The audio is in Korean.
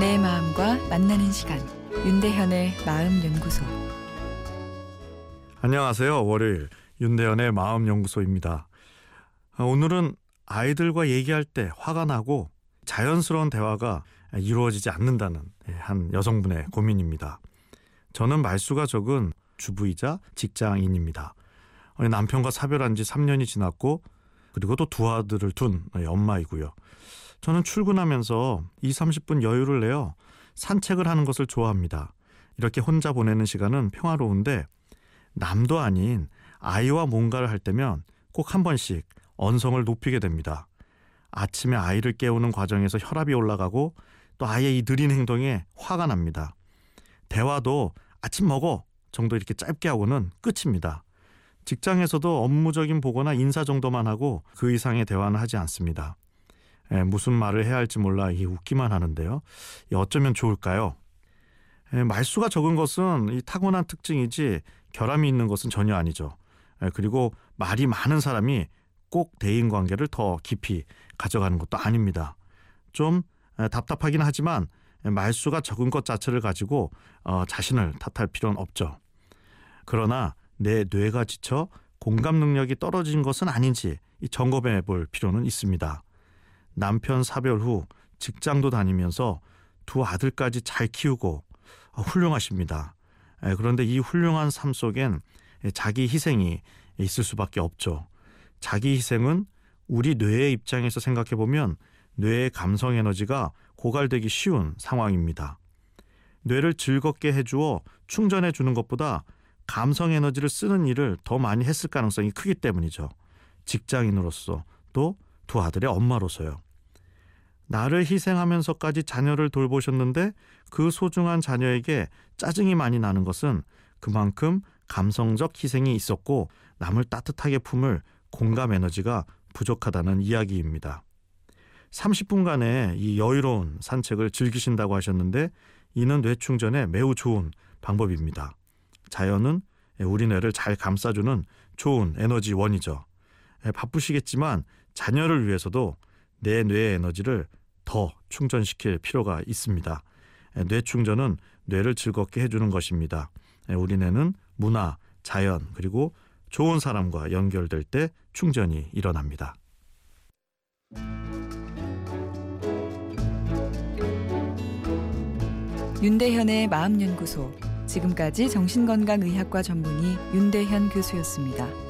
만나는 시간 윤대현의 마음 연구소 안녕하세요. 월요일 윤대현의 마음 연구소입니다. 아, 오늘은 아이들과 얘기할 때 화가 나고 자연스러운 대화가 이루어지지 않는다는 한 여성분의 고민입니다. 저는 말수가 적은 주부이자 직장인입니다. 남편과 사별한 지 3년이 지났고 그리고 또 두 아들을 둔 엄마이고요. 저는 출근하면서 2, 30분 여유를 내어 산책을 하는 것을 좋아합니다. 이렇게 혼자 보내는 시간은 평화로운데 남도 아닌 아이와 뭔가를 할 때면 꼭 한 번씩 언성을 높이게 됩니다. 아침에 아이를 깨우는 과정에서 혈압이 올라가고 또 아이의 이 느린 행동에 화가 납니다. 대화도 아침 먹어 정도 이렇게 짧게 하고는 끝입니다. 직장에서도 업무적인 보거나 인사 정도만 하고 그 이상의 대화는 하지 않습니다. 에, 무슨 말을 해야 할지 몰라 이 웃기만 하는데요. 이 어쩌면 좋을까요? 에, 말수가 적은 것은 이 타고난 특징이지 결함이 있는 것은 전혀 아니죠. 에, 그리고 말이 많은 사람이 꼭 대인 관계를 더 깊이 가져가는 것도 아닙니다. 좀 답답하긴 하지만 말수가 적은 것 자체를 가지고 어, 자신을 탓할 필요는 없죠. 그러나 내 뇌가 지쳐 공감 능력이 떨어진 것은 아닌지 점검해 볼 필요는 있습니다. 남편 사별 후 직장도 다니면서 두 아들까지 잘 키우고 훌륭하십니다. 그런데 이 훌륭한 삶 속엔 자기 희생이 있을 수밖에 없죠. 자기 희생은 우리 뇌의 입장에서 생각해 보면 뇌의 감성 에너지가 고갈되기 쉬운 상황입니다. 뇌를 즐겁게 해주어 충전해 주는 것보다 감성 에너지를 쓰는 일을 더 많이 했을 가능성이 크기 때문이죠. 직장인으로서 또 두 아들의 엄마로서요. 나를 희생하면서까지 자녀를 돌보셨는데 그 소중한 자녀에게 짜증이 많이 나는 것은 그만큼 감성적 희생이 있었고 남을 따뜻하게 품을 공감 에너지가 부족하다는 이야기입니다. 30분간의 이 여유로운 산책을 즐기신다고 하셨는데 이는 뇌 충전에 매우 좋은 방법입니다. 자연은 우리 뇌를 잘 감싸주는 좋은 에너지원이죠. 바쁘시겠지만 자녀를 위해서도 내 뇌의 에너지를 더 충전시킬 필요가 있습니다. 뇌 충전은 뇌를 즐겁게 해주는 것입니다. 우리 뇌는 문화, 자연, 그리고 좋은 사람과 연결될 때 충전이 일어납니다. 윤대현의 마음연구소 지금까지 정신건강의학과 전문의 윤대현 교수였습니다.